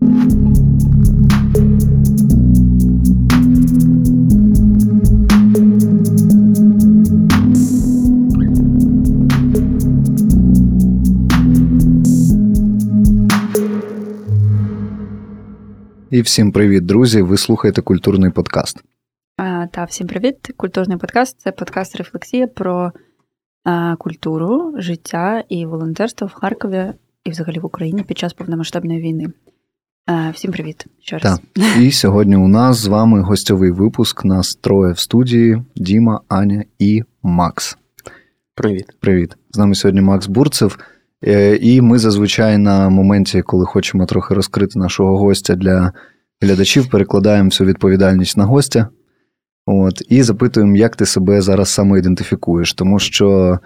І всім привіт, друзі! Ви слухаєте культурний подкаст. А, Та всім привіт! Культурний подкаст це подкаст рефлексія про а, культуру, життя і волонтерство в Харкові і взагалі в Україні під час повномасштабної війни. А, всім привіт ще раз. Так. І сьогодні у нас з вами гостьовий випуск. Нас троє в студії: Діма, Аня і Макс. Привіт. Привіт. З нами сьогодні Макс Бурцев. Е, і ми зазвичай на моменті, коли хочемо трохи розкрити нашого гостя для глядачів, перекладаємо всю відповідальність на гостя. От, І запитуємо, як ти себе зараз самоідентифікуєш. Тому що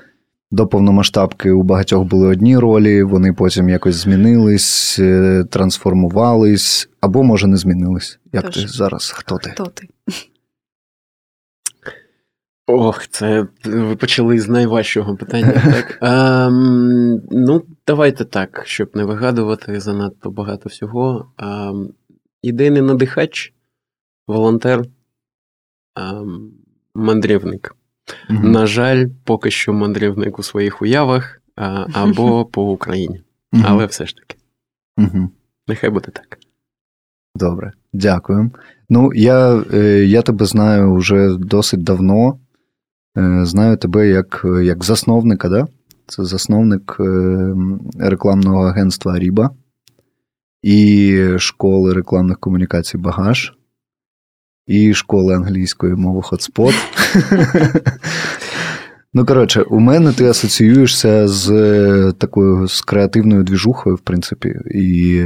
до повномасштабки у багатьох були одні ролі, вони потім якось змінились, е, трансформувались, або, може, не змінились. Як Тож, ти зараз? Хто ти? Хто ти? Ох, це ви почали з найважчого питання. так? А, ну, давайте так, щоб не вигадувати занадто багато всього. А, ідейний надихач, волонтер, а, мандрівник. Угу. На жаль, поки що мандрівник у своїх уявах а, або по Україні. Угу. Але все ж таки. Угу. Нехай буде так. Добре, дякую. Ну, я е, я тебе знаю вже досить давно. Е, знаю тебе як як засновника, да? це засновник е, рекламного агентства Ріба і школи рекламних комунікацій Багаж, і школи англійської мови Хотспот. Ну, коротше, у мене ти асоціюєшся з такою з креативною двіжухою, в принципі, і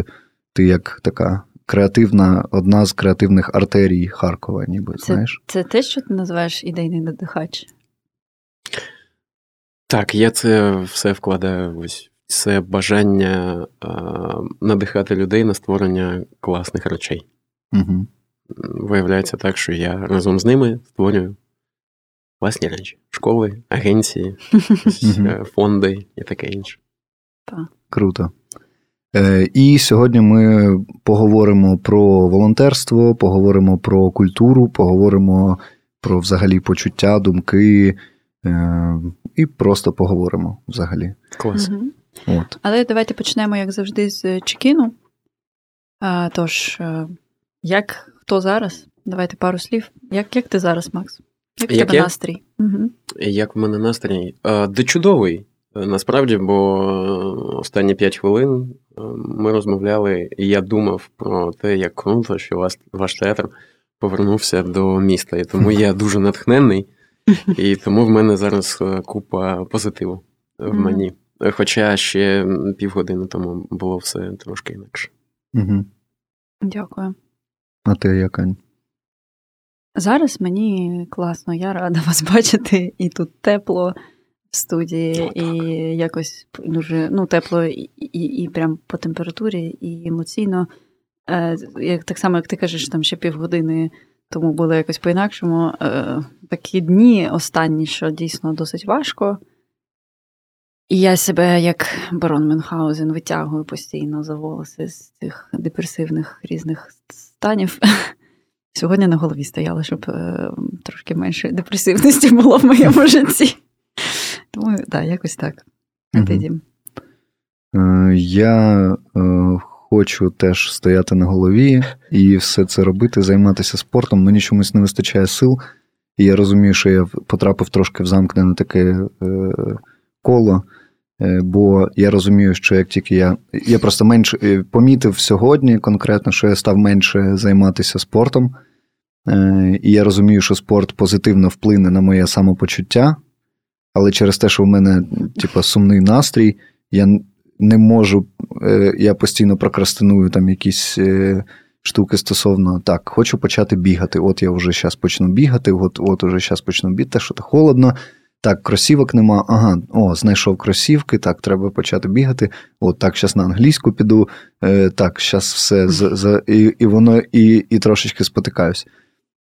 ти як така креативна, одна з креативних артерій Харкова, ніби це, знаєш. Це те, що ти називаєш ідейний надихач? Так, я це все вкладаю ось це бажання а, надихати людей на створення класних речей. Угу. Виявляється так, що я разом з ними створюю класні речі: школи, агенції, е, фонди і таке інше. Так. Круто. Е, і сьогодні ми поговоримо про волонтерство, поговоримо про культуру, поговоримо про взагалі почуття, думки, Е, і просто поговоримо взагалі. Клас. Угу. От. Але давайте почнемо, як завжди, з чекіну. Тож, як хто зараз? Давайте пару слів. Як як ти зараз, Макс? Як, як тебе я? настрій? Угу. Як в мене настрій? Де чудовий. Насправді, бо останні 5 хвилин ми розмовляли, і я думав про те, як круто, що ваш, ваш театр повернувся до міста. І тому я дуже натхнений. І тому в мене зараз е, купа позитиву в мені. Хоча ще півгодини тому було все трошки інакше. Угу. Дякую. А ти як, Ань? Зараз мені класно, я рада вас бачити, і тут тепло в студії, О, і якось дуже ну, тепло і, і, і прям по температурі, і емоційно. Е, як, Так само, як ти кажеш, там ще півгодини тому було якось по-інакшому. Е, такі дні останні, що дійсно досить важко. І я себе, як барон Мюнхгаузен, витягую постійно за волоси з цих депресивних різних станів. Сьогодні на голові стояла, щоб е, трошки менше депресивності було в моєму житті. Тому так, якось так. А ти, Дім? Е, я хочу теж стояти на голові і все це робити, займатися спортом. Мені чомусь не вистачає сил, і я розумію, що я потрапив трошки в замкнене таке е, коло. Е, бо я розумію, що як тільки я я просто менше помітив сьогодні конкретно, що я став менше займатися спортом, е, і я розумію, що спорт позитивно вплине на моє самопочуття, але через те, що в мене типу, сумний настрій, я не можу, е, я постійно прокрастиную там якісь штуки стосовно так, хочу почати бігати. От я вже зараз почну бігати, от от уже зараз почну бігати, що то холодно. Так, кросівок нема. Ага, о, знайшов кросівки, так, треба почати бігати. От так, зараз на англійську піду. Е, Так, зараз все за, за, і і воно і і трошечки спотикаюсь.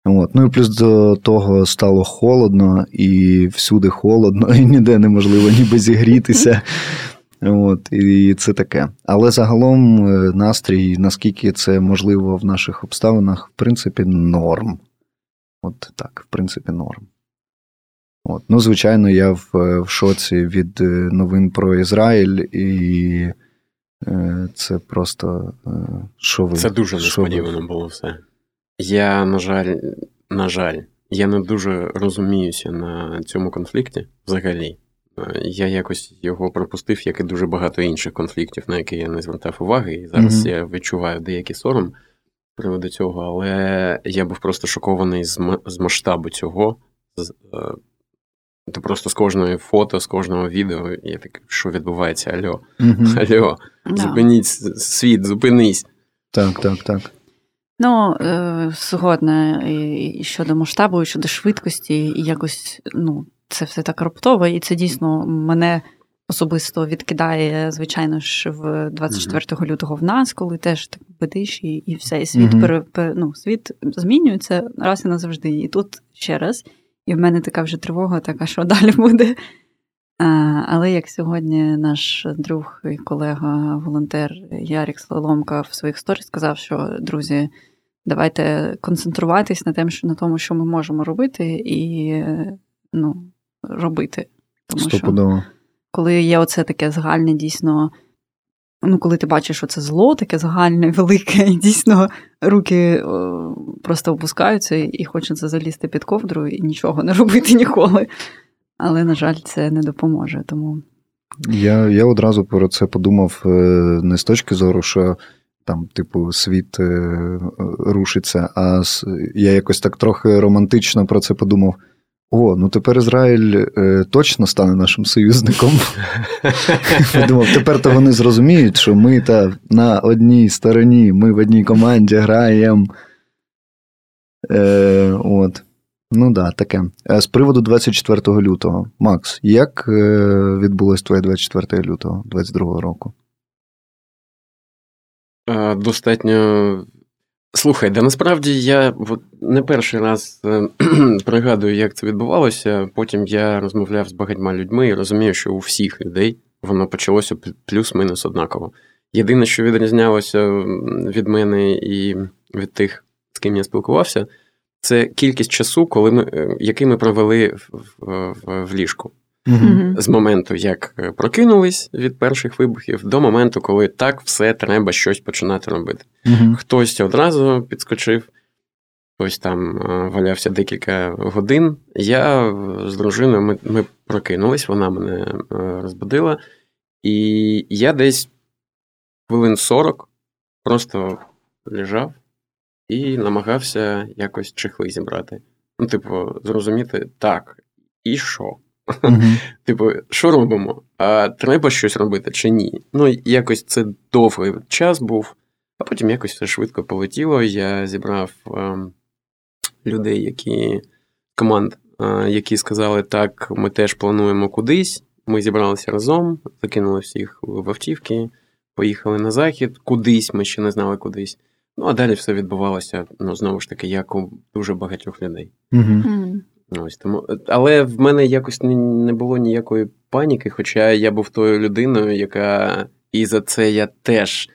От. Ну і плюс до того стало холодно, і всюди холодно, і ніде неможливо ніби зігрітися. От, І це таке. Але загалом е, настрій, наскільки це можливо в наших обставинах, в принципі, норм. От так, в принципі, норм. От. Ну, звичайно, я в, в шоці від е, новин про Ізраїль, і е, це просто е, що ви. Це дуже несподівано було все. Я, на жаль, на жаль, я не дуже розуміюся на цьому конфлікті взагалі. Е, я якось його пропустив, як і дуже багато інших конфліктів, на які я не звертав уваги. І зараз mm-hmm. я відчуваю деякий сором з приводу цього, але я був просто шокований з, м- з масштабу цього. З, то просто з кожного фото, з кожного відео, я так, що відбувається? Альо, mm-hmm. Альо, no. зупиніть світ, зупинись. Так, так, так. Ну, е, згодна і щодо масштабу, і щодо швидкості, і якось ну, це все так раптово, і це дійсно мене особисто відкидає, звичайно ж, в 24 mm-hmm. лютого в нас, коли теж так бедиш, і і все, і світ mm-hmm. пере, пере, ну, світ змінюється раз і назавжди. І тут ще раз, і в мене така вже тривога, така що далі буде. А, Але як сьогодні наш друг і колега, волонтер Ярік Слаломка в своїх сторіс сказав, що друзі, давайте концентруватись на тем, що на тому, що ми можемо робити, і ну, робити. Тому Стопудово. що коли є оце таке загальне, дійсно, ну, коли ти бачиш, що це зло, таке загальне, велике, і дійсно руки о, просто опускаються і хочеться залізти під ковдру і нічого не робити ніколи. Але, на жаль, це не допоможе. тому... Я я одразу про це подумав е, не з точки зору, що там, типу, світ е, рушиться, а я якось так трохи романтично про це подумав. О, ну тепер Ізраїль е, точно стане нашим союзником. Подумав, тепер то вони зрозуміють, що ми та на одній стороні, ми в одній команді граємо. Е, от. Ну да, таке. Е, з приводу 24 лютого. Макс, як е, відбулось твоє 24 лютого 22 року? Е, достатньо Слухай, да насправді я от, не перший раз е, пригадую, як це відбувалося. Потім я розмовляв з багатьма людьми і розумію, що у всіх людей воно почалося плюс-мінус однаково. Єдине, що відрізнялося від мене і від тих, з ким я спілкувався, це кількість часу, коли ми, е, який ми провели в, в, в ліжку. Mm-hmm. З моменту, як е, прокинулись від перших вибухів, до моменту, коли так все треба щось починати робити. Mm-hmm. Хтось одразу підскочив, хтось там е, валявся декілька годин. Я з дружиною ми, ми прокинулись, вона мене е, розбудила, і я десь хвилин 40 просто лежав і намагався якось чехли зібрати. Ну, типу, зрозуміти, так, і що? Mm-hmm. Типу, що робимо? А Треба щось робити чи ні? Ну, якось це довгий час був, а потім якось все швидко полетіло. Я зібрав е, людей, які команд, е, які сказали, так, ми теж плануємо кудись. Ми зібралися разом, закинули всіх в автівки, поїхали на захід, кудись, ми ще не знали кудись. Ну, а далі все відбувалося, ну, знову ж таки, як у дуже багатьох людей. Mm-hmm. Ось тому, але в мене якось не було ніякої паніки, хоча я був тою людиною, яка і за це я теж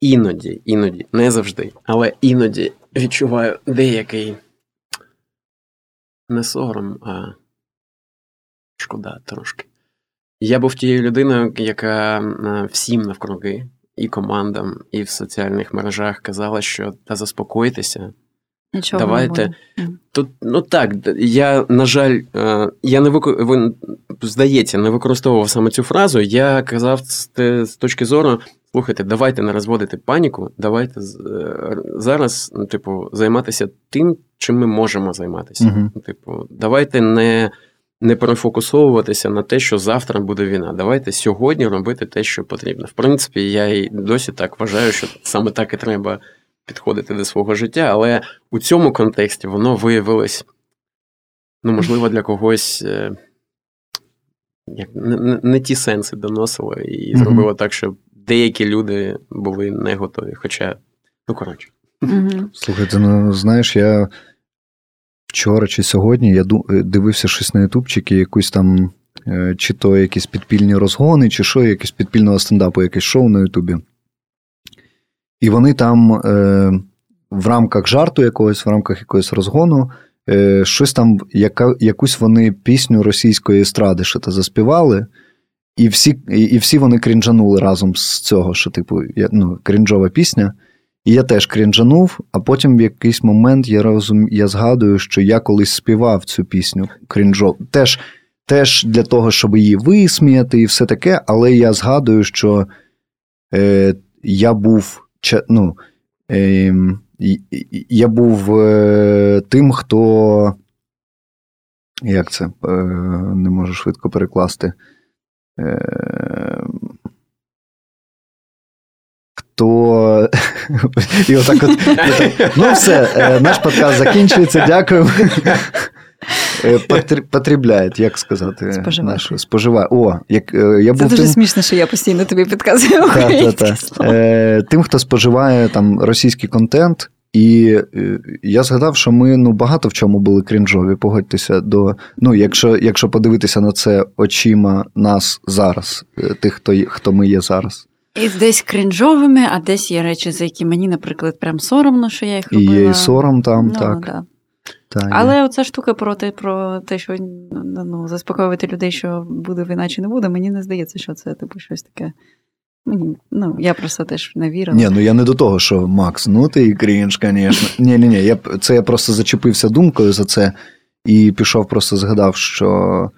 іноді, іноді, не завжди, але іноді відчуваю деякий не сором, а шкода трошки. Я був тією людиною, яка всім навкруги, і командам, і в соціальних мережах казала, що та заспокойтеся. Нічого Давайте. Не Тут, ну так, я, на жаль, е, я не вик... здається, не використовував саме цю фразу. Я казав з точки зору: слухайте, давайте не розводити паніку, давайте е, зараз, ну, типу, займатися тим, чим ми можемо займатися. uh Типу, давайте не. Не перефокусовуватися на те, що завтра буде війна. Давайте сьогодні робити те, що потрібно. В принципі, я і досі так вважаю, що саме так і треба підходити до свого життя, але у цьому контексті воно виявилось, ну, можливо, для когось е, як, не, не ті сенси доносило і mm-hmm. зробило так, що деякі люди були не готові. Хоча, ну коротше. Mm-hmm. Слухайте, ну знаєш, я вчора чи сьогодні я дивився щось на ютубчики, якусь там е, чи то якісь підпільні розгони, чи що, якісь підпільного стендапу, якесь шоу на Ютубі. І вони там е, в рамках жарту якогось, в рамках якогось розгону, е, щось там, яка, якусь вони пісню російської естради що то заспівали. І всі і всі вони крінжанули разом з цього, що, типу, ну, крінжова пісня. І я теж крінжанув, а потім в якийсь момент я розум... я згадую, що я колись співав цю пісню крінжов. Теж теж для того, щоб її висміяти і все таке, але я згадую, що е, я був ну, е, я був е, тим, хто. Як це? Е, не можу швидко перекласти. Е, то і отак от, ну все, наш подкаст закінчується. Дякую. Е, як сказати, споживає. Наш, споживає. О, як, е, я Це дуже тим... смішно, що я постійно тобі підказую. Та, та, та. Тим, хто споживає там російський контент, і я згадав, що ми ну, багато в чому були крінжові, погодьтеся до. Ну, якщо якщо подивитися на це очима нас зараз, тих, хто хто ми є зараз. І десь крінжовими, а десь є речі, за які мені, наприклад, прям соромно, що я їх робила. І є і сором там, ну, так. Да. Та, Але є. оця штука про те, про те, що ну, заспокоювати людей, що буде війна чи не буде, мені не здається, що це типу щось таке. Мені, ну, Я просто теж не вірила. Ні, ну я не до того, що Макс, ну ти і крінж, звісно. Ні, ні, ні. Я, це я просто зачепився думкою за це і пішов, просто згадав, що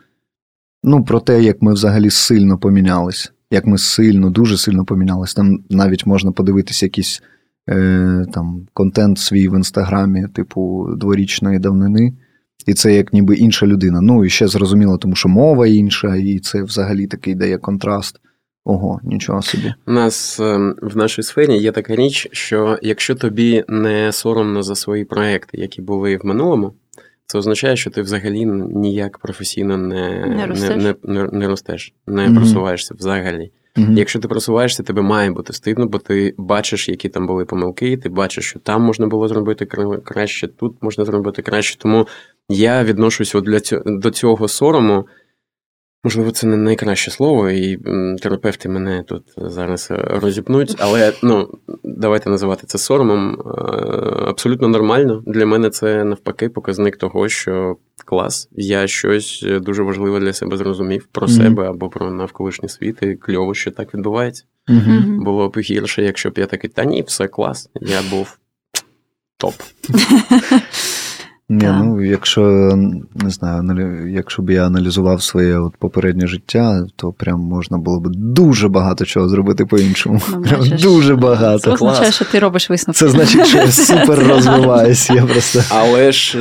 ну, про те, як ми взагалі сильно помінялись як ми сильно, дуже сильно помінялися. Там навіть можна подивитися якийсь е, там контент свій в інстаграмі, типу дворічної давнини. І це як ніби інша людина. Ну і ще зрозуміло, тому що мова інша, і це взагалі такий дає контраст. Ого, нічого собі. У нас ем, в нашій сфері є така річ, що якщо тобі не соромно за свої проекти, які були в минулому, це означає, що ти взагалі ніяк професійно не не ростеш, не, не, не, ростеш, не mm-hmm. просуваєшся взагалі. Mm-hmm. Якщо ти просуваєшся, тебе має бути стидно, бо ти бачиш, які там були помилки, ти бачиш, що там можна було зробити краще, тут можна зробити краще. Тому я відношуся для цього, до цього сорому. Можливо, це не найкраще слово, і терапевти мене тут зараз е, розіпнуть, але ну, давайте називати це соромом. Е, абсолютно нормально. Для мене це навпаки показник того, що клас, я щось дуже важливе для себе зрозумів про mm-hmm. себе або про навколишній світ, і кльово, що так відбувається. Mm-hmm. Було б гірше, якщо б я такий, та ні, все клас, я був топ. Ні, ну якщо не знаю, якщо б я аналізував своє от попереднє життя, то прям можна було б дуже багато чого зробити по-іншому. Ну, прям дуже багато. Це означає, що ти робиш висновки. Це значить, що я супер розвиваюся. Я просто... Але ж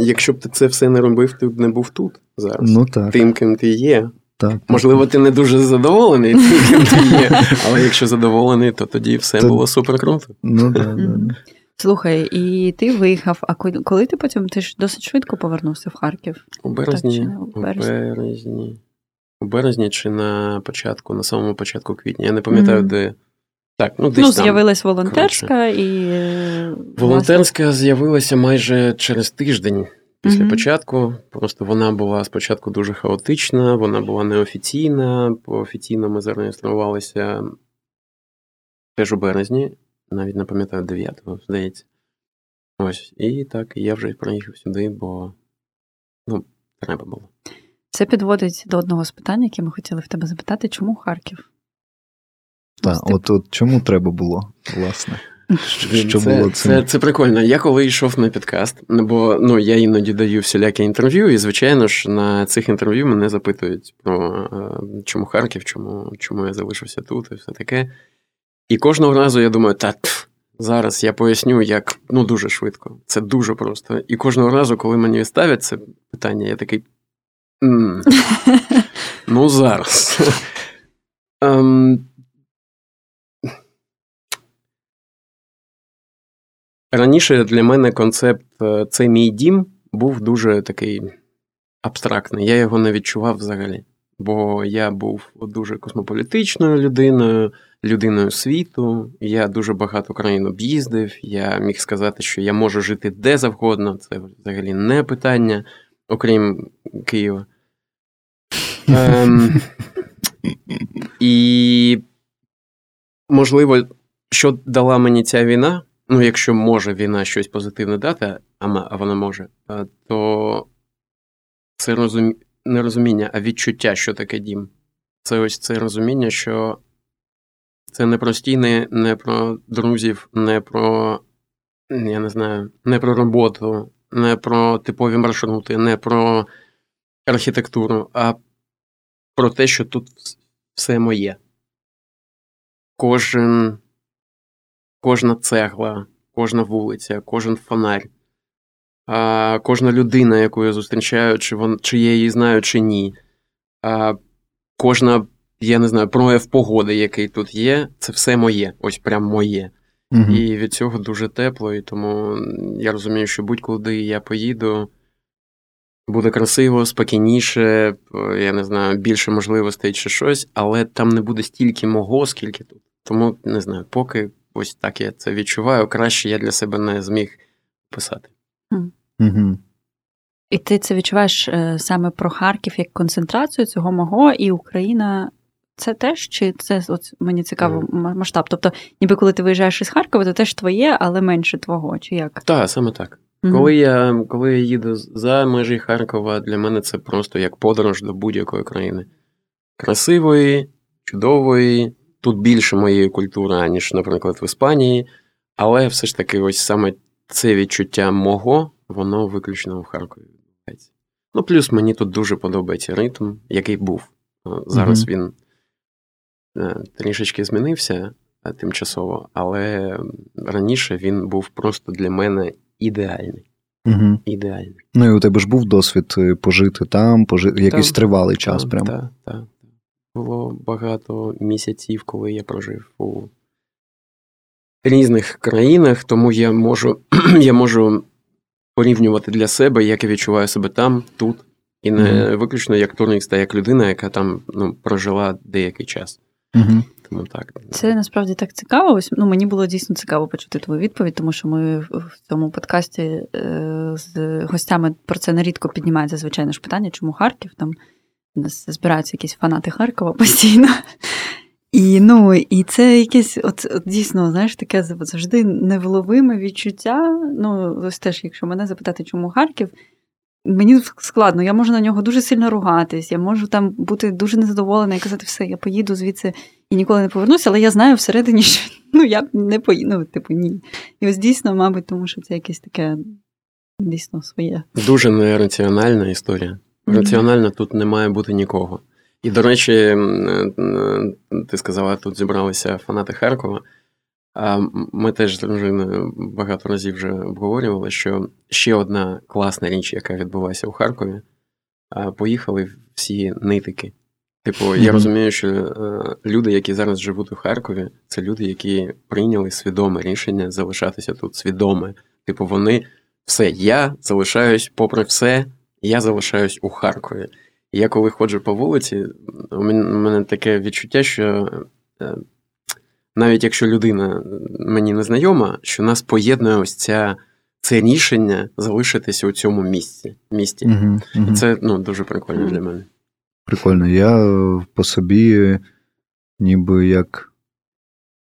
якщо б ти це все не робив, ти б не був тут зараз. Ну так. Тим, ким ти є. Так, Можливо, ти не дуже задоволений тим, ким ти є, але якщо задоволений, то тоді все то... було супер круто. Ну так. Да, да. Слухай, і ти виїхав. А коли ти потім ти ж досить швидко повернувся в Харків? У березні. Так, у березні. У березні. У березні чи на початку, на самому початку квітня. Я не пам'ятаю, mm-hmm. де. Так, ну, десь ну, там, з'явилась волонтерська коротше. і. Волонтерська власне... з'явилася майже через тиждень після mm-hmm. початку. Просто вона була спочатку дуже хаотична, вона була неофіційна. Офіційно ми зареєструвалися теж у березні навіть не пам'ятаю 9-го, здається. Ось. І так, я вже приїхав сюди, бо ну, треба було. Це підводить до одного з питань, яке ми хотіли в тебе запитати, чому Харків? Так, от, от чому треба було, власне? Що це, було це, це прикольно. Я коли йшов на підкаст, бо ну, я іноді даю всілякі інтерв'ю, і, звичайно ж, на цих інтерв'ю мене запитують про е, чому Харків, чому чому я залишився тут і все таке. І кожного разу я думаю, та зараз я поясню, як ну дуже швидко. Це дуже просто. І кожного разу, коли мені ставлять це питання, я такий. Ну, зараз. Ем... Раніше для мене концепт е, це мій дім був дуже такий абстрактний. Я його не відчував взагалі. Бо я був дуже космополітичною людиною людиною світу. Я дуже багато країн об'їздив. Я міг сказати, що я можу жити де завгодно. Це взагалі не питання, окрім Києва. Ем, І, можливо, що дала мені ця війна, ну, якщо може війна щось позитивне дати, а вона може, то це розумі... не розуміння, а відчуття, що таке дім. Це ось це розуміння, що це не про стіни, не про друзів, не про, я не знаю, не про роботу, не про типові маршрути, не про архітектуру, а про те, що тут все моє. Кожен, Кожна цегла, кожна вулиця, кожен фонарь, а, кожна людина, яку я зустрічаю, чи вон, чи я її знаю, чи ні. А, Кожна, я не знаю, прояв погоди, який тут є, це все моє, ось прям моє. Угу. І від цього дуже тепло, і тому я розумію, що будь-куди я поїду, буде красиво, спокійніше, я не знаю, більше можливостей чи щось, але там не буде стільки мого, скільки тут. Тому не знаю, поки ось так я це відчуваю, краще я для себе не зміг писати. Угу. І ти це відчуваєш е, саме про Харків як концентрацію цього мого, і Україна це теж чи це от мені цікаво mm. масштаб? Тобто, ніби коли ти виїжджаєш із Харкова, то теж твоє, але менше твого, чи як? Так, саме так. Mm-hmm. Коли я коли я їду за межі Харкова, для мене це просто як подорож до будь-якої країни. Красивої, чудової, тут більше моєї культури, аніж, наприклад, в Іспанії, але все ж таки, ось саме це відчуття мого, воно виключно в Харкові відбувається. Ну, плюс мені тут дуже подобається ритм, який був. Зараз mm-hmm. він Е, трішечки змінився е, тимчасово, але раніше він був просто для мене ідеальний. Угу. Ідеальний. Ну і у тебе ж був досвід е, пожити там, пожити якийсь тривалий час. Так, прям. Так, так. Було багато місяців, коли я прожив у різних країнах, тому я можу я можу порівнювати для себе, як я відчуваю себе там, тут, і не mm виключно як турнист, а як людина, яка там ну, прожила деякий час. Угу. Тому так. Це насправді так цікаво. Ось ну мені було дійсно цікаво почути твою відповідь, тому що ми в цьому подкасті е, з гостями про це нерідко піднімається, звичайно ж питання, чому Харків там у нас збираються якісь фанати Харкова постійно. І ну, і це якесь, от, от дійсно, знаєш, таке завжди невловиме відчуття. Ну, ось теж, якщо мене запитати, чому Харків, Мені складно, я можу на нього дуже сильно ругатись, я можу там бути дуже незадоволена і казати, все, я поїду звідси і ніколи не повернуся, але я знаю всередині, що ну, я не поїду, ну, типу, ні. І ось дійсно, мабуть, тому що це якесь таке дійсно своє. Дуже нераціональна історія. Раціонально mm-hmm. тут не має бути нікого. І, до речі, ти сказала, тут зібралися фанати Харкова. Ми теж з дружиною багато разів вже обговорювали, що ще одна класна річ, яка відбулася у Харкові, поїхали всі нитики. Типу, я розумію, що е, люди, які зараз живуть у Харкові, це люди, які прийняли свідоме рішення залишатися тут свідоме. Типу, вони все, я залишаюсь, попри все, я залишаюсь у Харкові. І я коли ходжу по вулиці, у мене таке відчуття, що е, навіть якщо людина мені не знайома, що нас поєднує ось ця. Це рішення залишитися у цьому місці. місті. Угу, угу. Це ну, дуже прикольно для мене. Прикольно. Я по собі, ніби як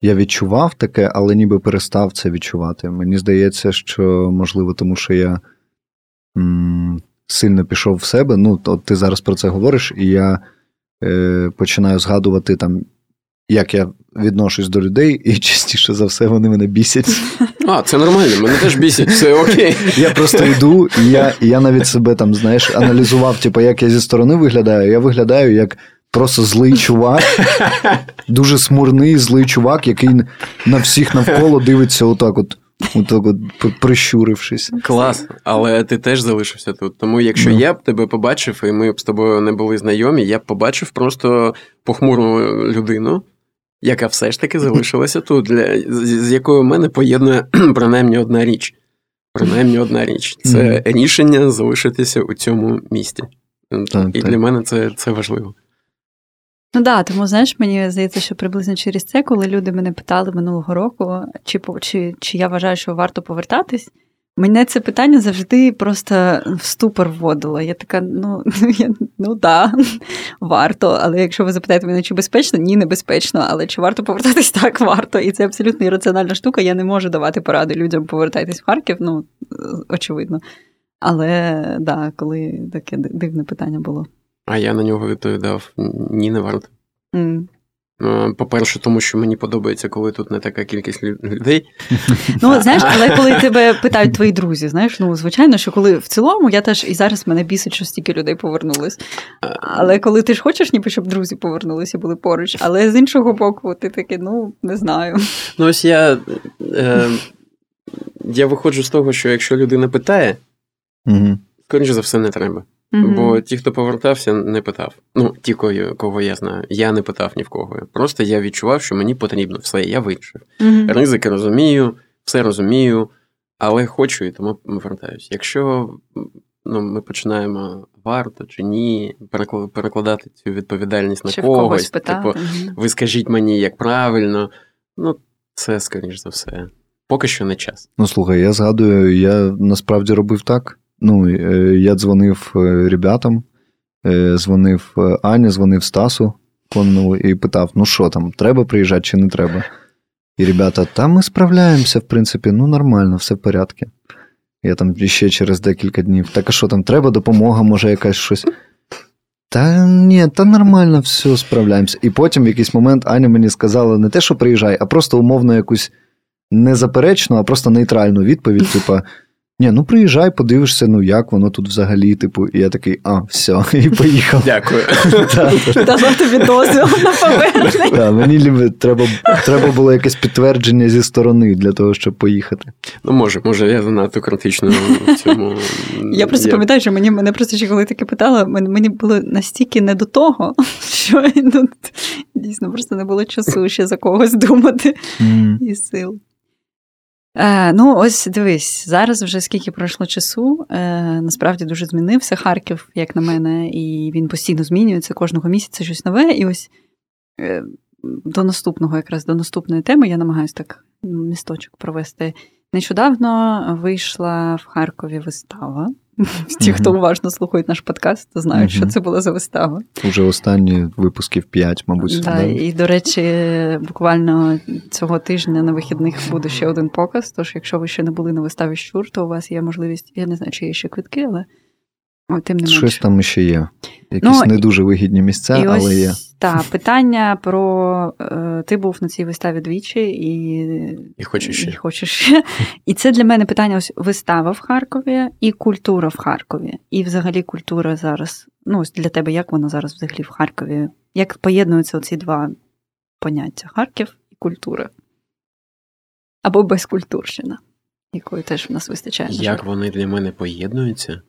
я відчував таке, але ніби перестав це відчувати. Мені здається, що можливо, тому що я м- сильно пішов в себе. Ну, от ти зараз про це говориш, і я е- починаю згадувати там як я відношусь до людей, і частіше за все вони мене бісять. А, це нормально, мене теж бісять, все окей. Я просто йду, і я і я навіть себе там, знаєш, аналізував, типу, як я зі сторони виглядаю. Я виглядаю як просто злий чувак, дуже смурний, злий чувак, який на всіх навколо дивиться отак от. Отак от прищурившись. Клас, але ти теж залишився тут. Тому якщо no. Ну. я б тебе побачив, і ми б з тобою не були знайомі, я б побачив просто похмуру людину, яка все ж таки залишилася тут, для, з якою в мене поєднує принаймні одна річ. Принаймні одна річ. Це рішення залишитися у цьому місті. Так, І так. для мене це, це важливо. Ну да, тому знаєш, мені здається, що приблизно через це, коли люди мене питали минулого року, чи чи, чи я вважаю, що варто повертатись, Мене це питання завжди просто в ступор вводило. Я така, ну я, ну да, варто. Але якщо ви запитаєте мене, чи безпечно, ні, не безпечно. Але чи варто повертатись так, варто. І це абсолютно ірраціональна штука. Я не можу давати поради людям повертайтесь в Харків, ну очевидно. Але да, коли таке дивне питання було. А я на нього відповідав: ні, не варто. Mm. По-перше, тому що мені подобається, коли тут не така кількість людей. Ну, знаєш, але коли тебе питають твої друзі, знаєш, ну звичайно, що коли в цілому я теж і зараз мене бісить, що стільки людей повернулись. Але коли ти ж хочеш, ніби щоб друзі повернулися були поруч, але з іншого боку, ти такий, ну не знаю. Ну, ось я е, я виходжу з того, що якщо людина питає, угу. скоріше за все, не треба. Mm-hmm. Бо ті, хто повертався, не питав. Ну, ті, кого, кого я знаю, я не питав ні в кого. Просто я відчував, що мені потрібно все, я вирішив. Mm-hmm. Ризики розумію, все розумію, але хочу і тому повертаюся. Якщо ну, ми починаємо варто чи ні, перекладати цю відповідальність на чи когось, типу, mm-hmm. ви скажіть мені, як правильно, ну, це, скоріш за все, поки що не час. Ну, слухай, я згадую, я насправді робив так. Ну, е, я дзвонив е, ребятам, е, дзвонив Ані, дзвонив Стасу Коннову і питав: ну що там, треба приїжджати чи не треба? І ребята, там ми справляємося, в принципі, ну нормально, все в порядку. Я там ще через декілька днів. Так а що там, треба допомога, може, якась щось. Та ні, та нормально, все справляємося. І потім в якийсь момент Аня мені сказала не те, що приїжджай, а просто умовно якусь не заперечну, а просто нейтральну відповідь, типа. Ні, ну приїжджай, подивишся, ну як воно тут взагалі, типу, і я такий, а, все, і поїхав. Дякую. Давай тобі дозвіл на повернення. Мені треба було якесь підтвердження зі сторони для того, щоб поїхати. Ну, може, може, я занадто критично в цьому. Я просто пам'ятаю, що мені мене просто ще коли таке питала, мені було настільки не до того, що дійсно просто не було часу ще за когось думати і сил. Е, Ну, ось дивись, зараз вже скільки пройшло часу, е, насправді дуже змінився Харків, як на мене, і він постійно змінюється кожного місяця щось нове. І ось е, до наступного, якраз до наступної теми, я намагаюся так місточок провести. Нещодавно вийшла в Харкові вистава. Ті, хто уважно слухають наш подкаст, то знають, що це була за вистава. Уже останні випусків 5, мабуть. Да, І, до речі, буквально цього тижня на вихідних буде ще один показ. Тож, якщо ви ще не були на виставі щур, то у вас є можливість, я не знаю, чи є ще квитки, але тим не. Щось там ще є. Якісь ну, не дуже вигідні місця, і але є. Так, питання про е, ти був на цій виставі двічі і і хочеш ще. І, хочеш і це для мене питання: ось вистава в Харкові і культура в Харкові. І взагалі культура зараз. Ну, ось для тебе, як вона зараз взагалі в Харкові? Як поєднуються ці два поняття Харків і культура? Або безкультурщина, якої теж в нас вистачає. Як вони для мене поєднуються?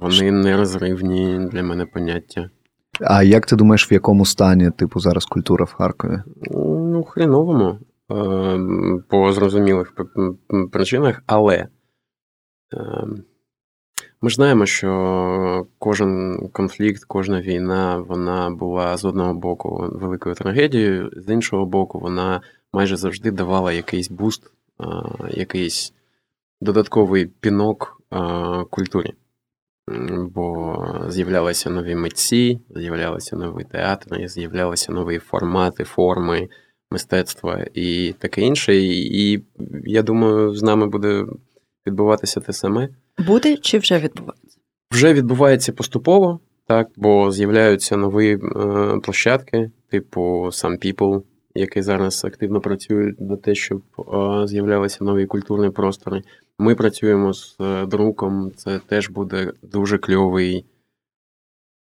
Вони нерозривні для мене поняття. А як ти думаєш, в якому стані, типу, зараз культура в Харкові? Ну, хреновому, е, по зрозумілих причинах, але е, ми ж знаємо, що кожен конфлікт, кожна війна, вона була з одного боку великою трагедією, з іншого боку, вона майже завжди давала якийсь буст, е, якийсь додатковий пінок культурі бо з'являлися нові митці, з'являлися нові театри, з'являлися нові формати, форми мистецтва і таке інше. І я думаю, з нами буде відбуватися те саме. Буде чи вже відбувається? Вже відбувається поступово, так, бо з'являються нові е, площадки, типу Some People, які зараз активно працюють на те, щоб е, з'являлися нові культурні простори. Ми працюємо з е, друком, це теж буде дуже кльовий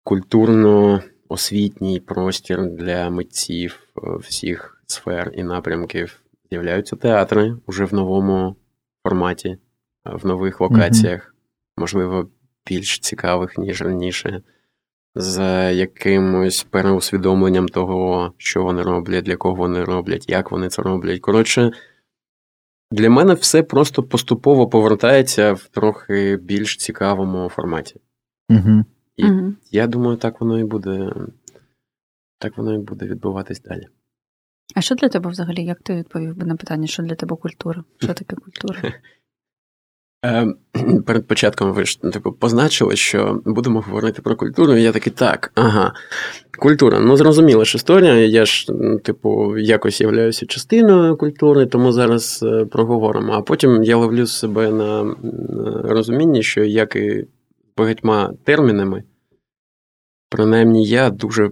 культурно-освітній простір для митців е, всіх сфер і напрямків. З'являються театри уже в новому форматі, е, в нових локаціях, mm-hmm. можливо, більш цікавих, ніж раніше, з якимось переусвідомленням того, що вони роблять, для кого вони роблять, як вони це роблять. Коротше. Для мене все просто поступово повертається в трохи більш цікавому форматі. Угу. І угу. я думаю, так воно і буде так воно і буде відбуватись далі. А що для тебе взагалі? Як ти відповів би на питання, що для тебе культура? Що таке культура? Е, перед початком ви ж типу, позначили, що будемо говорити про культуру. І я такий, так, ага, культура. Ну, зрозуміла ж історія. Я ж, типу, якось являюся частиною культури, тому зараз е, проговоримо. А потім я ловлю себе на розумінні, що як і багатьма термінами, принаймні я дуже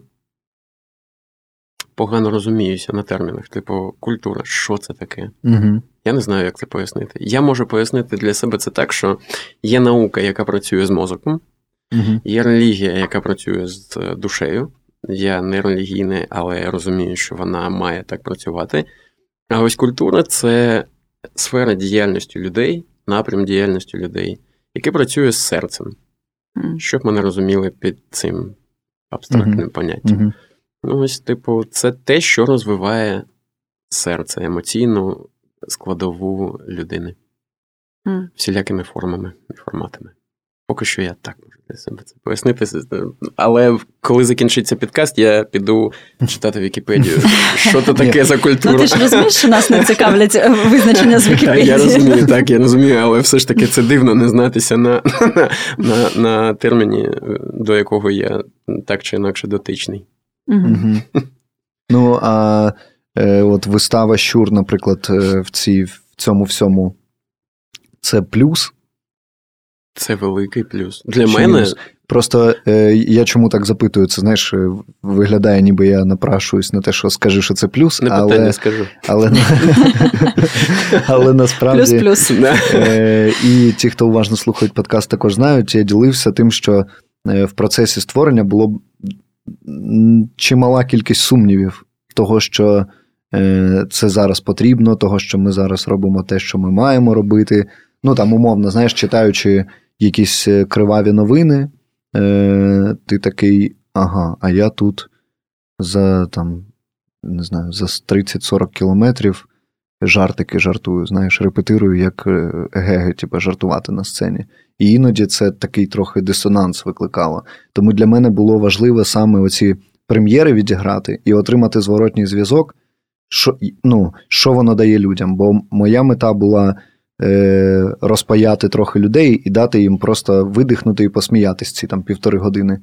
погано розуміюся на термінах, типу, культура, що це таке? Угу. Я не знаю, як це пояснити. Я можу пояснити для себе це так, що є наука, яка працює з мозоком, угу. є релігія, яка працює з душею. Я не релігійний, але я розумію, що вона має так працювати. А ось культура це сфера діяльності людей, напрям діяльності людей, який працює з серцем. Щоб ми не розуміли під цим абстрактним uh поняттям. uh Ну, ось, типу, це те, що розвиває серце, емоційну складову людини mm. всілякими формами і форматами. Поки що я так можу для себе це пояснити. Але коли закінчиться підкаст, я піду читати Вікіпедію. Що це таке за культура? Ну, Ти ж розумієш, що нас не цікавлять е, визначення з Вікіпедії. Я розумію, так, я розумію, але все ж таки це дивно не знатися на, на, на, на терміні, до якого я так чи інакше дотичний. Угу. Ну, а е, от вистава Щур, наприклад, е, в цій, в цьому всьому це плюс. Це великий плюс. Для Чи мене. Мінус? Просто е, я чому так запитую, це знаєш, е, виглядає, ніби я напрашуюсь на те, що скажи, що це плюс, не але не скажу. Але, але насправді плюс, плюс. Е, і ті, хто уважно слухають подкаст, також знають, я ділився тим, що е, в процесі створення було чимала кількість сумнівів того, що е, це зараз потрібно, того, що ми зараз робимо те, що ми маємо робити. Ну там, умовно, знаєш, читаючи якісь е, криваві новини, е, ти такий, ага, а я тут за там, не знаю, за 30-40 кілометрів жартики жартую, знаєш, репетирую, як геги, типу, жартувати на сцені. І іноді це такий трохи дисонанс викликало. Тому для мене було важливо саме оці прем'єри відіграти і отримати зворотній зв'язок, що ну, що воно дає людям. Бо моя мета була е, розпаяти трохи людей і дати їм просто видихнути і посміятися ці там півтори години.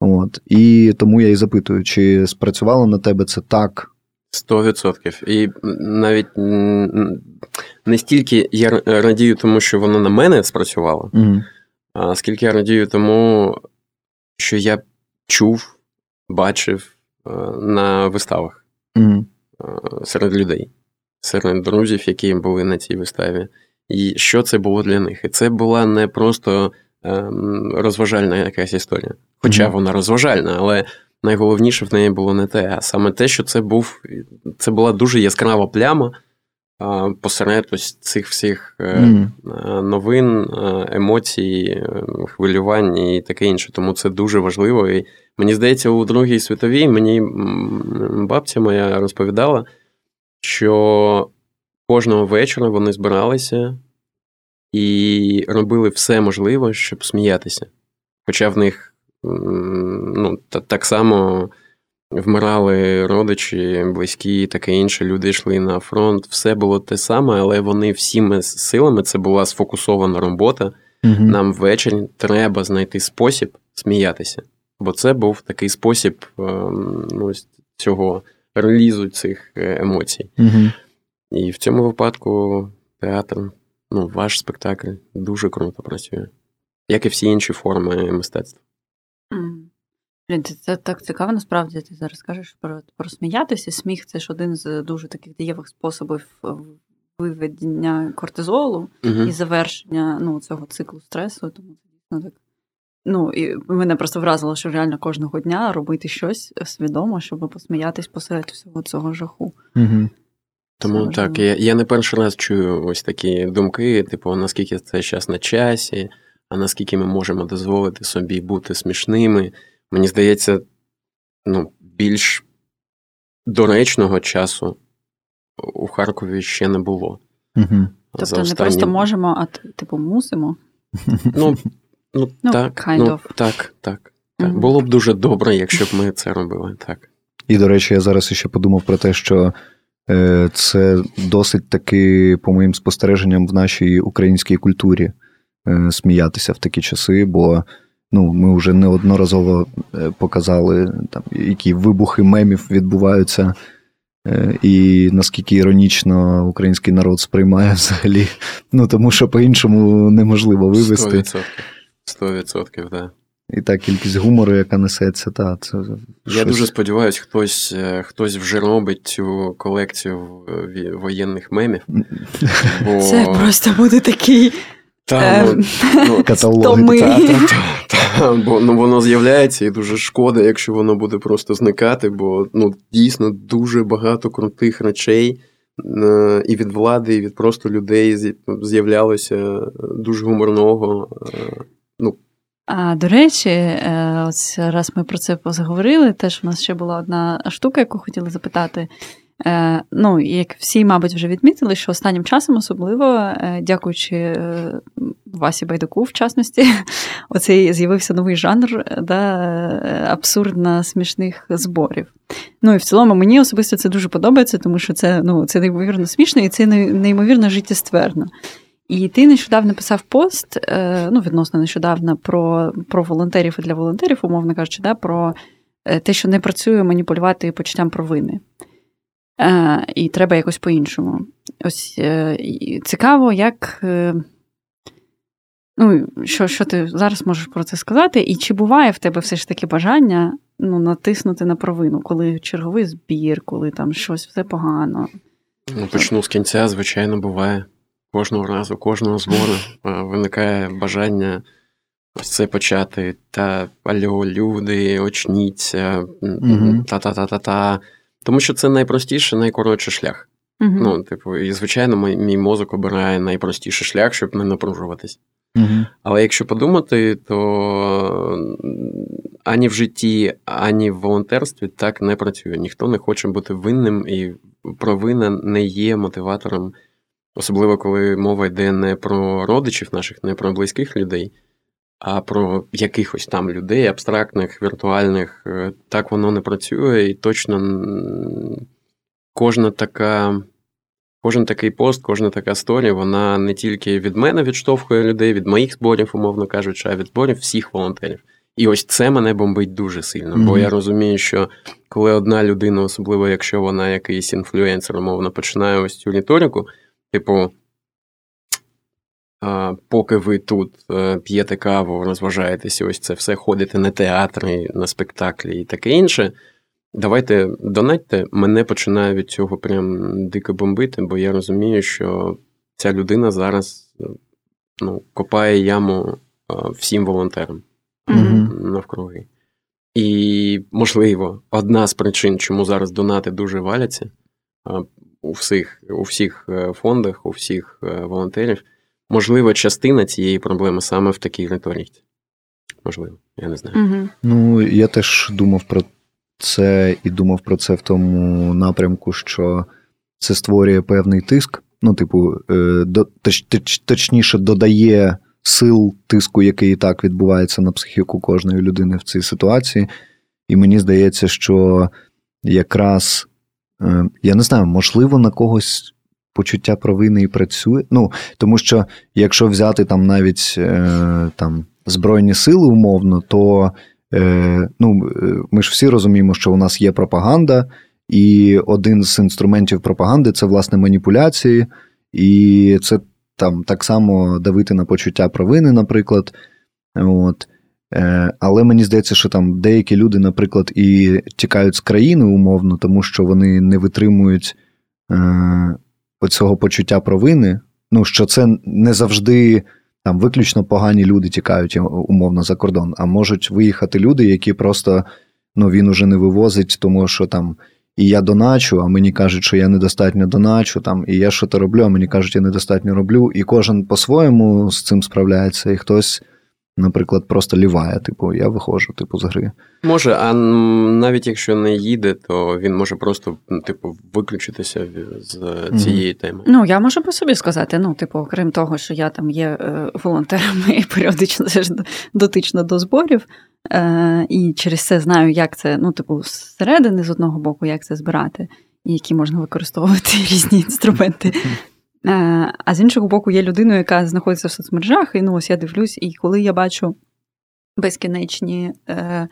От. І тому я і запитую, чи спрацювало на тебе це так. Сто відсотків. І навіть не стільки я радію, тому що воно на мене спрацювало, mm а скільки я радію тому, що я чув, бачив е, на виставах mm серед людей, серед друзів, які були на цій виставі. І що це було для них? І це була не просто ем, розважальна якась історія. Хоча mm вона розважальна, але найголовніше в неї було не те, а саме те, що це був це була дуже яскрава пляма посеред ось цих всіх mm. новин, емоцій, хвилювань і таке інше. Тому це дуже важливо. І мені здається, у Другій світовій мені бабця моя розповідала, що кожного вечора вони збиралися і робили все можливе, щоб сміятися. Хоча в них ну, так само вмирали родичі, близькі, і таке інше. Люди йшли на фронт. Все було те саме, але вони всіми силами це була сфокусована робота. Угу. Нам ввечері треба знайти спосіб сміятися. Бо це був такий спосіб ем, ну, цього релізу цих е, емоцій. Угу. І в цьому випадку театр, ну, ваш спектакль дуже круто працює, як і всі інші форми мистецтва. Блін, це, це так цікаво, насправді ти зараз кажеш про про сміятися. Сміх це ж один з дуже таких дієвих способів виведення кортизолу uh і завершення ну, цього циклу стресу. Тому це дійсно так. Ну, і мене просто вразило, що реально кожного дня робити щось свідомо, щоб посміятись посеред всього цього жаху. Угу. Тому це так, я я не перший раз чую ось такі думки, типу, наскільки це час на часі, а наскільки ми можемо дозволити собі бути смішними. Мені здається, ну, більш доречного часу у Харкові ще не було. Угу. Тобто останні... не просто можемо, а типу мусимо. Ну, ну, ну так, kind ну, of. так, так. так. mm Було б дуже добре, якщо б ми це робили. так. І, до речі, я зараз ще подумав про те, що е, це досить таки, по моїм спостереженням, в нашій українській культурі е, сміятися в такі часи, бо ну, ми вже неодноразово показали, там, які вибухи мемів відбуваються. І наскільки іронічно український народ сприймає взагалі, ну тому що по-іншому неможливо вивести. 100%. 100%, так. Да. І та кількість гумору, яка несеться, та це. Я щось... дуже сподіваюся, хтось е, хтось вже робить цю колекцію воєнних мемів. Бо... Це просто буде такий. Та, ну, воно з'являється, і дуже шкода, якщо воно буде просто зникати, бо ну, дійсно дуже багато крутих речей е, і від влади, і від просто людей з'являлося дуже гуморного. Е, ну, а до речі, е, ось раз ми про це позаговорили, теж в нас ще була одна штука, яку хотіли запитати. Е, ну, як всі, мабуть, вже відмітили, що останнім часом, особливо, е, дякуючи Васі Байдуку, в частності, оцей з'явився новий жанр да, абсурдно смішних зборів. Ну і в цілому мені особисто це дуже подобається, тому що це ну, це неймовірно смішно і це неймовірно життєстверно. І ти нещодавно писав пост, е, ну, відносно нещодавно, про про волонтерів і для волонтерів, умовно кажучи, да, про е, те, що не працює маніпулювати почуттям провини. Е, і треба якось по-іншому. Ось цікаво, як. Ну, що що ти зараз можеш про це сказати? І чи буває в тебе все ж таки бажання ну, натиснути на провину, коли черговий збір, коли там щось все погано? Ну, Почну з кінця, звичайно, буває кожного разу, кожного збору виникає бажання ось це почати. Та альо, люди, очніться, та-та-та-та-та. Тому що це найпростіший, найкоротший шлях. Uh-huh. Ну, типу, і, звичайно, мій, мій мозок обирає найпростіший шлях, щоб не напружуватись. Uh-huh. Але якщо подумати, то ані в житті, ані в волонтерстві так не працює. Ніхто не хоче бути винним, і провина не є мотиватором Особливо, коли мова йде не про родичів наших, не про близьких людей, а про якихось там людей, абстрактних, віртуальних. Е, так воно не працює, і точно кожна така. Кожен такий пост, кожна така сторія, вона не тільки від мене відштовхує людей, від моїх зборів, умовно кажучи, а від зборів всіх волонтерів. І ось це мене бомбить дуже сильно. Mm-hmm. Бо я розумію, що коли одна людина, особливо якщо вона якийсь інфлюенсер, умовно, починає ось цю риторику, Типу, поки ви тут е, п'єте каву, розважаєтеся, ось це все ходите на театри, на спектаклі і таке інше. Давайте донатьте, мене починає від цього прям дико бомбити, бо я розумію, що ця людина зараз ну, копає яму всім волонтерам mm-hmm. навкруги. І, можливо, одна з причин, чому зараз донати дуже валяться, у всіх у всіх е, фондах, у всіх е, волонтерів. Можливо, частина цієї проблеми саме в такій риториці. Можливо, я не знаю. Угу. Ну, я теж думав про це і думав про це в тому напрямку, що це створює певний тиск. Ну, типу, е, до, точ, точ, точніше, додає сил тиску, який і так відбувається на психіку кожної людини в цій ситуації. І мені здається, що якраз Е, я не знаю, можливо, на когось почуття провини і працює. Ну, Тому що якщо взяти там навіть е, там, Збройні сили умовно, то е, ну, ми ж всі розуміємо, що у нас є пропаганда, і один з інструментів пропаганди це власне маніпуляції, і це там так само давити на почуття провини, наприклад. От. Е, але мені здається, що там деякі люди, наприклад, і тікають з країни умовно, тому що вони не витримують е, оцього почуття провини. Ну, що це не завжди там виключно погані люди тікають умовно за кордон, а можуть виїхати люди, які просто ну, він уже не вивозить, тому що там. І я доначу, а мені кажуть, що я недостатньо доначу, там, і я що то роблю, а мені кажуть, я недостатньо роблю. І кожен по-своєму з цим справляється, і хтось наприклад, просто ліває, типу, я виходжу, типу, з гри. Може, а навіть якщо не їде, то він може просто, типу, виключитися з цієї mm-hmm. теми. Ну, я можу по собі сказати. Ну, типу, окрім того, що я там є е, волонтером і періодично теж дотична до зборів. Е, І через це знаю, як це, ну, типу, зсередини з одного боку, як це збирати. І які можна використовувати різні інструменти. А з іншого боку, є людиною, яка знаходиться в соцмережах, і ну ось я дивлюсь, і коли я бачу безкінечні е,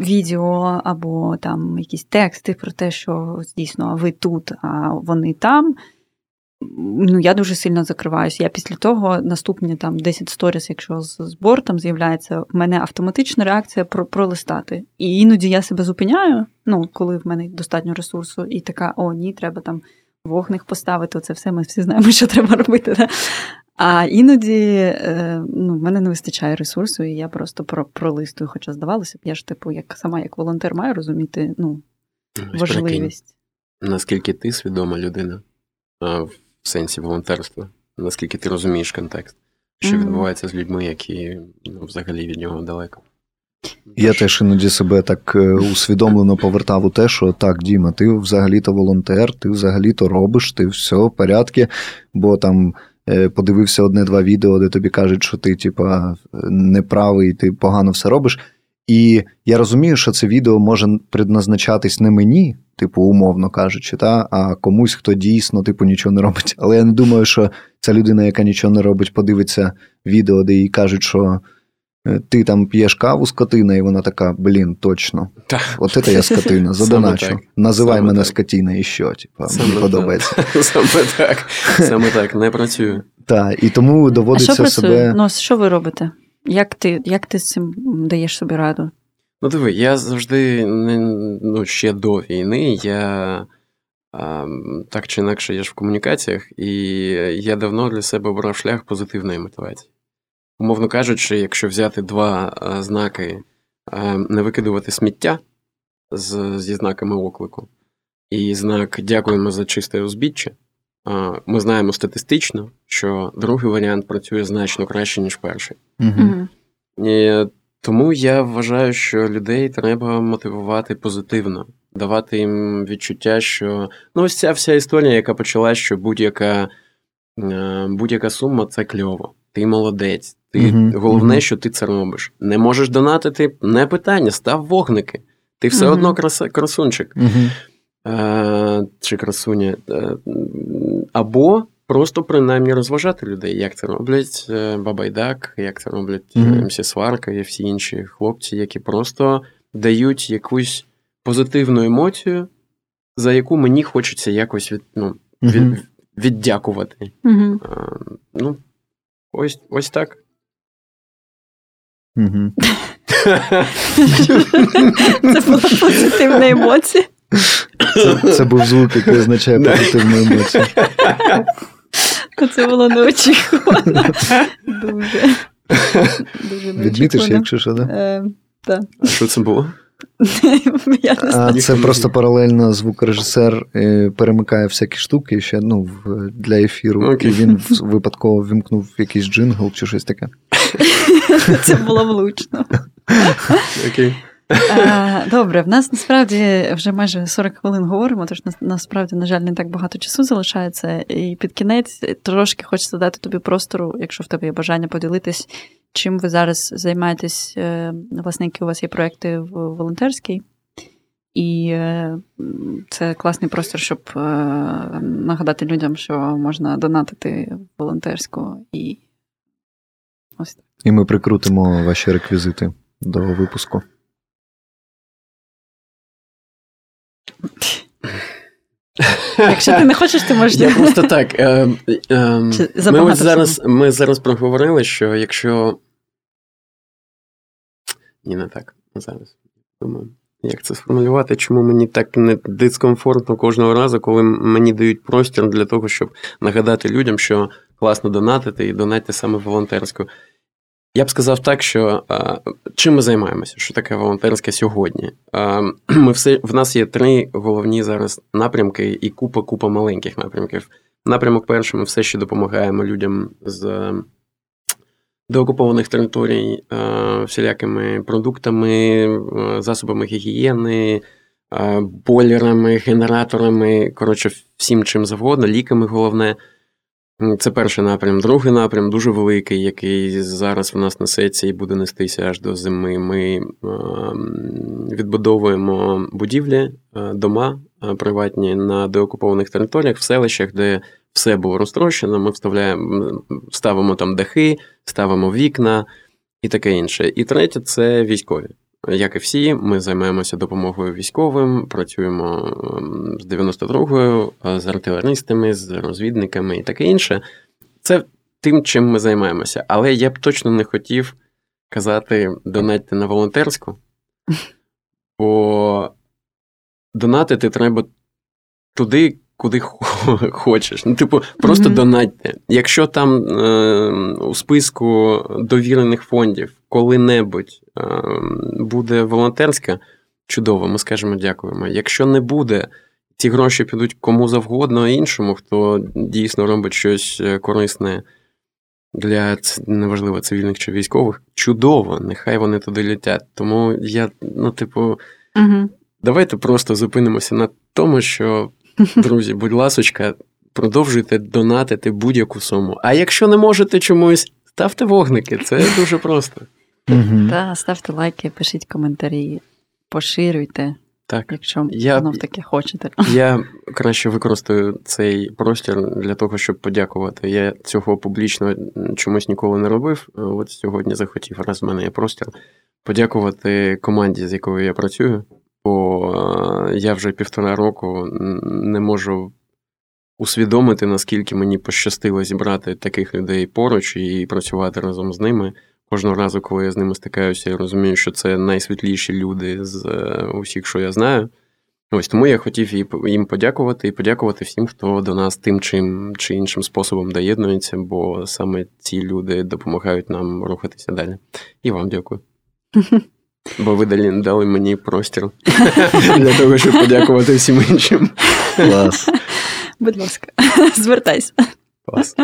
відео або там якісь тексти про те, що дійсно ви тут, а вони там. Ну, я дуже сильно закриваюся. Я після того наступні там 10 сторіс, якщо з, з бортом з'являється, в мене автоматична реакція про, пролистати. І іноді я себе зупиняю, ну, коли в мене достатньо ресурсу, і така: о, ні, треба там вогник поставити. Це все ми всі знаємо, що треба робити. Да? А іноді е, ну, в мене не вистачає ресурсу, і я просто пролистую. Хоча здавалося б, я ж типу, як сама як волонтер маю розуміти ну, важливість. Наскільки ти свідома людина в сенсі волонтерства? Наскільки ти розумієш контекст, що mm-hmm. відбувається з людьми, які ну, взагалі від нього далеко? Я теж іноді себе так е, усвідомлено повертав у те, що так, Діма, ти взагалі-то волонтер, ти взагалі-то робиш, ти все в порядку, бо там Е, подивився одне-два відео, де тобі кажуть, що ти, типа, неправий, ти погано все робиш. І я розумію, що це відео може предназначатись не мені, типу, умовно кажучи, та, а комусь, хто дійсно типу, нічого не робить. Але я не думаю, що ця людина, яка нічого не робить, подивиться відео, де їй кажуть, що ти там п'єш каву скотина, і вона така, блін, точно. Так. От це я скотина, задоначу. Називай Саме мене так. скотина і що, типу, мені подобається. Саме так. Саме так, не працює. Так, і тому доводиться а що себе. Ну, що ви робите? Як ти як ти з цим даєш собі раду? Ну, диви, я завжди ну, ще до війни, я а, так чи інакше я ж в комунікаціях, і я давно для себе обрав шлях позитивної мотивації умовно кажучи, якщо взяти два е, знаки, е, не викидувати сміття з, зі знаками оклику, і знак дякуємо за чисте узбіччя, е, ми знаємо статистично, що другий варіант працює значно краще, ніж перший. Угу. І Тому я вважаю, що людей треба мотивувати позитивно, давати їм відчуття, що ну ось ця вся історія, яка почала, що будь-яка будь-яка сума це кльово. Ти молодець, ти uh головне, що ти це робиш. Не можеш донатити, не питання, став вогники. Ти все uh одно краса, красунчик е, чи красуня. Е, або просто принаймні розважати людей, як це роблять е, Бабайдак, як це роблять МС Сварка і всі інші хлопці, які просто дають якусь позитивну емоцію, за яку мені хочеться якось від, ну, від, віддякувати. Е, ну, Ось ось так. Угу. Це була позитивна емоція. Це, це був звук, який означає позитивну емоцію. Це було неочікувано. Дуже. Дуже Відмітиш, якщо що, так? Е, так. А що це було? Я не знаю. А Це просто паралельно звукорежисер е, перемикає всякі штуки ще ну, для ефіру, okay. і він випадково вимкнув якийсь джингл чи щось таке. Це було влучно. Окей. Добре, в нас насправді вже майже 40 хвилин говоримо, тож насправді, на жаль, не так багато часу залишається. І під кінець трошки хочеться дати тобі простору, якщо в тебе є бажання поділитись чим ви зараз займаєтесь, е, власне, які у вас є проекти в волонтерській. І е, це класний простір, щоб е, нагадати людям, що можна донатити волонтерську і ось так. І ми прикрутимо ваші реквізити до випуску. Якщо ти не хочеш, ти можеш. Я просто так. Е, е, Ми ось зараз ми зараз проговорили, що якщо. Ні, не так. Зараз. Думаю, як це сформулювати, чому мені так не дискомфортно кожного разу, коли мені дають простір для того, щоб нагадати людям, що класно донатити і донатити саме волонтерську. Я б сказав так, що а, чим ми займаємося? Що таке волонтерське сьогодні? А, ми все, В нас є три головні зараз напрямки і купа-купа маленьких напрямків. Напрямок перший, ми все ще допомагаємо людям з деокупованих територій всілякими продуктами, засобами гігієни, бойлерами, генераторами, коротше, всім чим завгодно, ліками головне. Це перший напрям. Другий напрям дуже великий, який зараз в нас несеться і буде нестися аж до зими. Ми відбудовуємо будівлі, дома приватні на деокупованих територіях, в селищах, де все було розтрощено. Ми вставляємо, ставимо там дахи, ставимо вікна і таке інше. І третє це військові. Як і всі, ми займаємося допомогою військовим, працюємо ем, з 92-ю, з артилеристами, з розвідниками і таке інше. Це тим, чим ми займаємося. Але я б точно не хотів казати донатьте на волонтерську, бо донатити треба туди, куди хочеш. Ну, типу, просто mm-hmm. донатьте. Якщо там е, у списку довірених фондів коли-небудь е, буде волонтерська, чудово, ми скажемо дякуємо. Якщо не буде, ці гроші підуть кому завгодно іншому, хто дійсно робить щось е, корисне. Для неважливо цивільних чи військових, чудово, нехай вони туди летять. Тому я, ну, типу, угу. давайте просто зупинимося на тому, що Друзі, будь ласочка, продовжуйте донатити будь-яку суму. А якщо не можете чомусь, ставте вогники, це дуже просто. Так, ставте лайки, пишіть коментарі, поширюйте. Так. Якщо я, знов таки хочете. Я краще використаю цей простір для того, щоб подякувати. Я цього публічно чомусь ніколи не робив. От сьогодні захотів, раз в мене є простір, подякувати команді, з якою я працюю бо е, я вже півтора року не можу усвідомити, наскільки мені пощастило зібрати таких людей поруч і працювати разом з ними. Кожного разу, коли я з ними стикаюся, я розумію, що це найсвітліші люди з е, усіх, що я знаю. Ось тому я хотів їм подякувати і подякувати всім, хто до нас тим чим чи іншим способом доєднується, бо саме ці люди допомагають нам рухатися далі. І вам дякую. Бо ви далі дали мені простір для того, щоб подякувати всім іншим. Клас. Будь ласка, звертайся. Клас.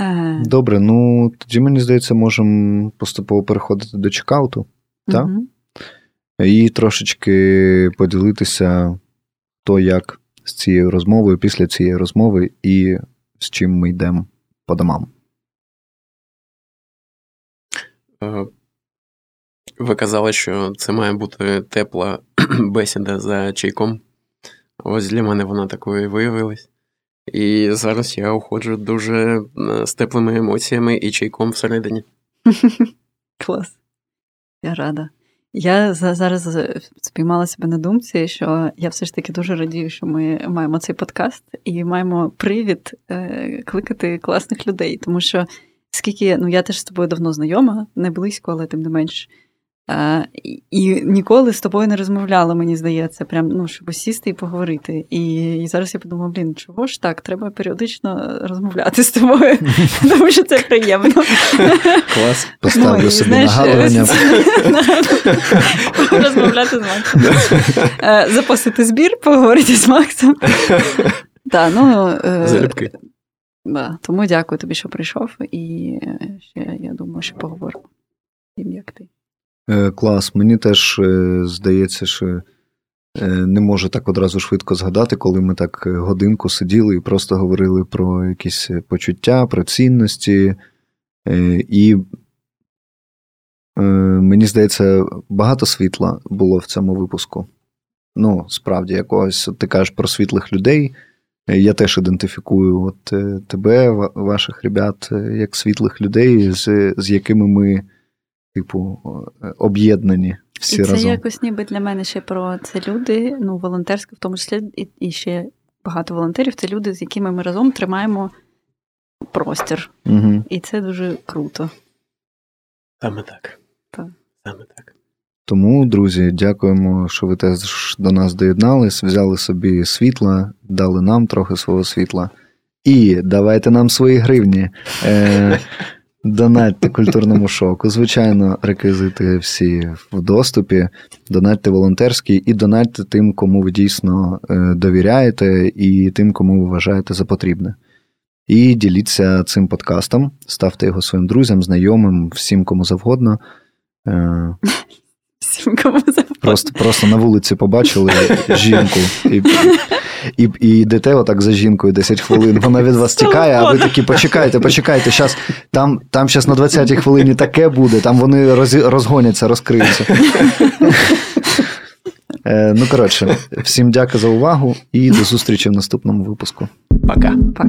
Е. Добре, ну тоді мені здається, можемо поступово переходити до чекауту, так? Угу. І трошечки поділитися, то як з цією розмовою, після цієї розмови, і з чим ми йдемо по домам. Е, ви казали, що це має бути тепла бесіда за чайком. Ось для мене вона такою і виявилась. І зараз я уходжу дуже е, з теплими емоціями і чайком всередині. Клас. Я рада. Я зараз спіймала себе на думці, що я все ж таки дуже радію, що ми маємо цей подкаст і маємо привід е, кликати класних людей. Тому що скільки ну я теж з тобою давно знайома, не близько, але тим не менш. І ніколи з тобою не розмовляла, мені здається, прям ну, щоб сісти і поговорити. І і зараз я подумала, блін, чого ж так? Треба періодично розмовляти з тобою, тому що це приємно. Клас. Поставлю ну, собі знаєш, нагадування. Розмовляти з Максом. Е, запустити збір, поговорити з Максом. Так, ну, е, Залюбки. Да, Тому дякую тобі, що прийшов, і ще я думаю, що поговоримо. Як ти. Е, клас, мені теж е, здається, що е, не можу так одразу швидко згадати, коли ми так годинку сиділи і просто говорили про якісь почуття, про цінності. І мені здається, багато світла було в цьому випуску. Ну, справді, якогось ти кажеш про світлих людей. Я теж ідентифікую от тебе, ваших ребят, як світлих людей, з, з якими ми типу, об'єднані всі і це разом. якось ніби для мене ще про це люди, ну, волонтерські, в тому числі, і, і ще багато волонтерів це люди, з якими ми разом тримаємо простір. Угу. І це дуже круто. Саме так. так. Саме так. Тому, друзі, дякуємо, що ви теж до нас доєднались, взяли собі світла, дали нам трохи свого світла. І давайте нам свої гривні. Е, Донатьте культурному шоку. Звичайно, реквізити всі в доступі. Донатьте волонтерський і донатьте тим, кому ви дійсно е, довіряєте, і тим, кому ви вважаєте за потрібне. І діліться цим подкастом, ставте його своїм друзям, знайомим, всім кому завгодно. Кому завгодно. Просто просто на вулиці побачили жінку і і, і йдете отак за жінкою 10 хвилин. Вона від вас тікає, а ви такі почекайте, почекайте. Щас, там там щас на 20-й хвилині таке буде, там вони роз, розгоняться, розкриються. Е, ну, коротше, всім дякую за увагу і до зустрічі в наступному випуску. Пока. Пока.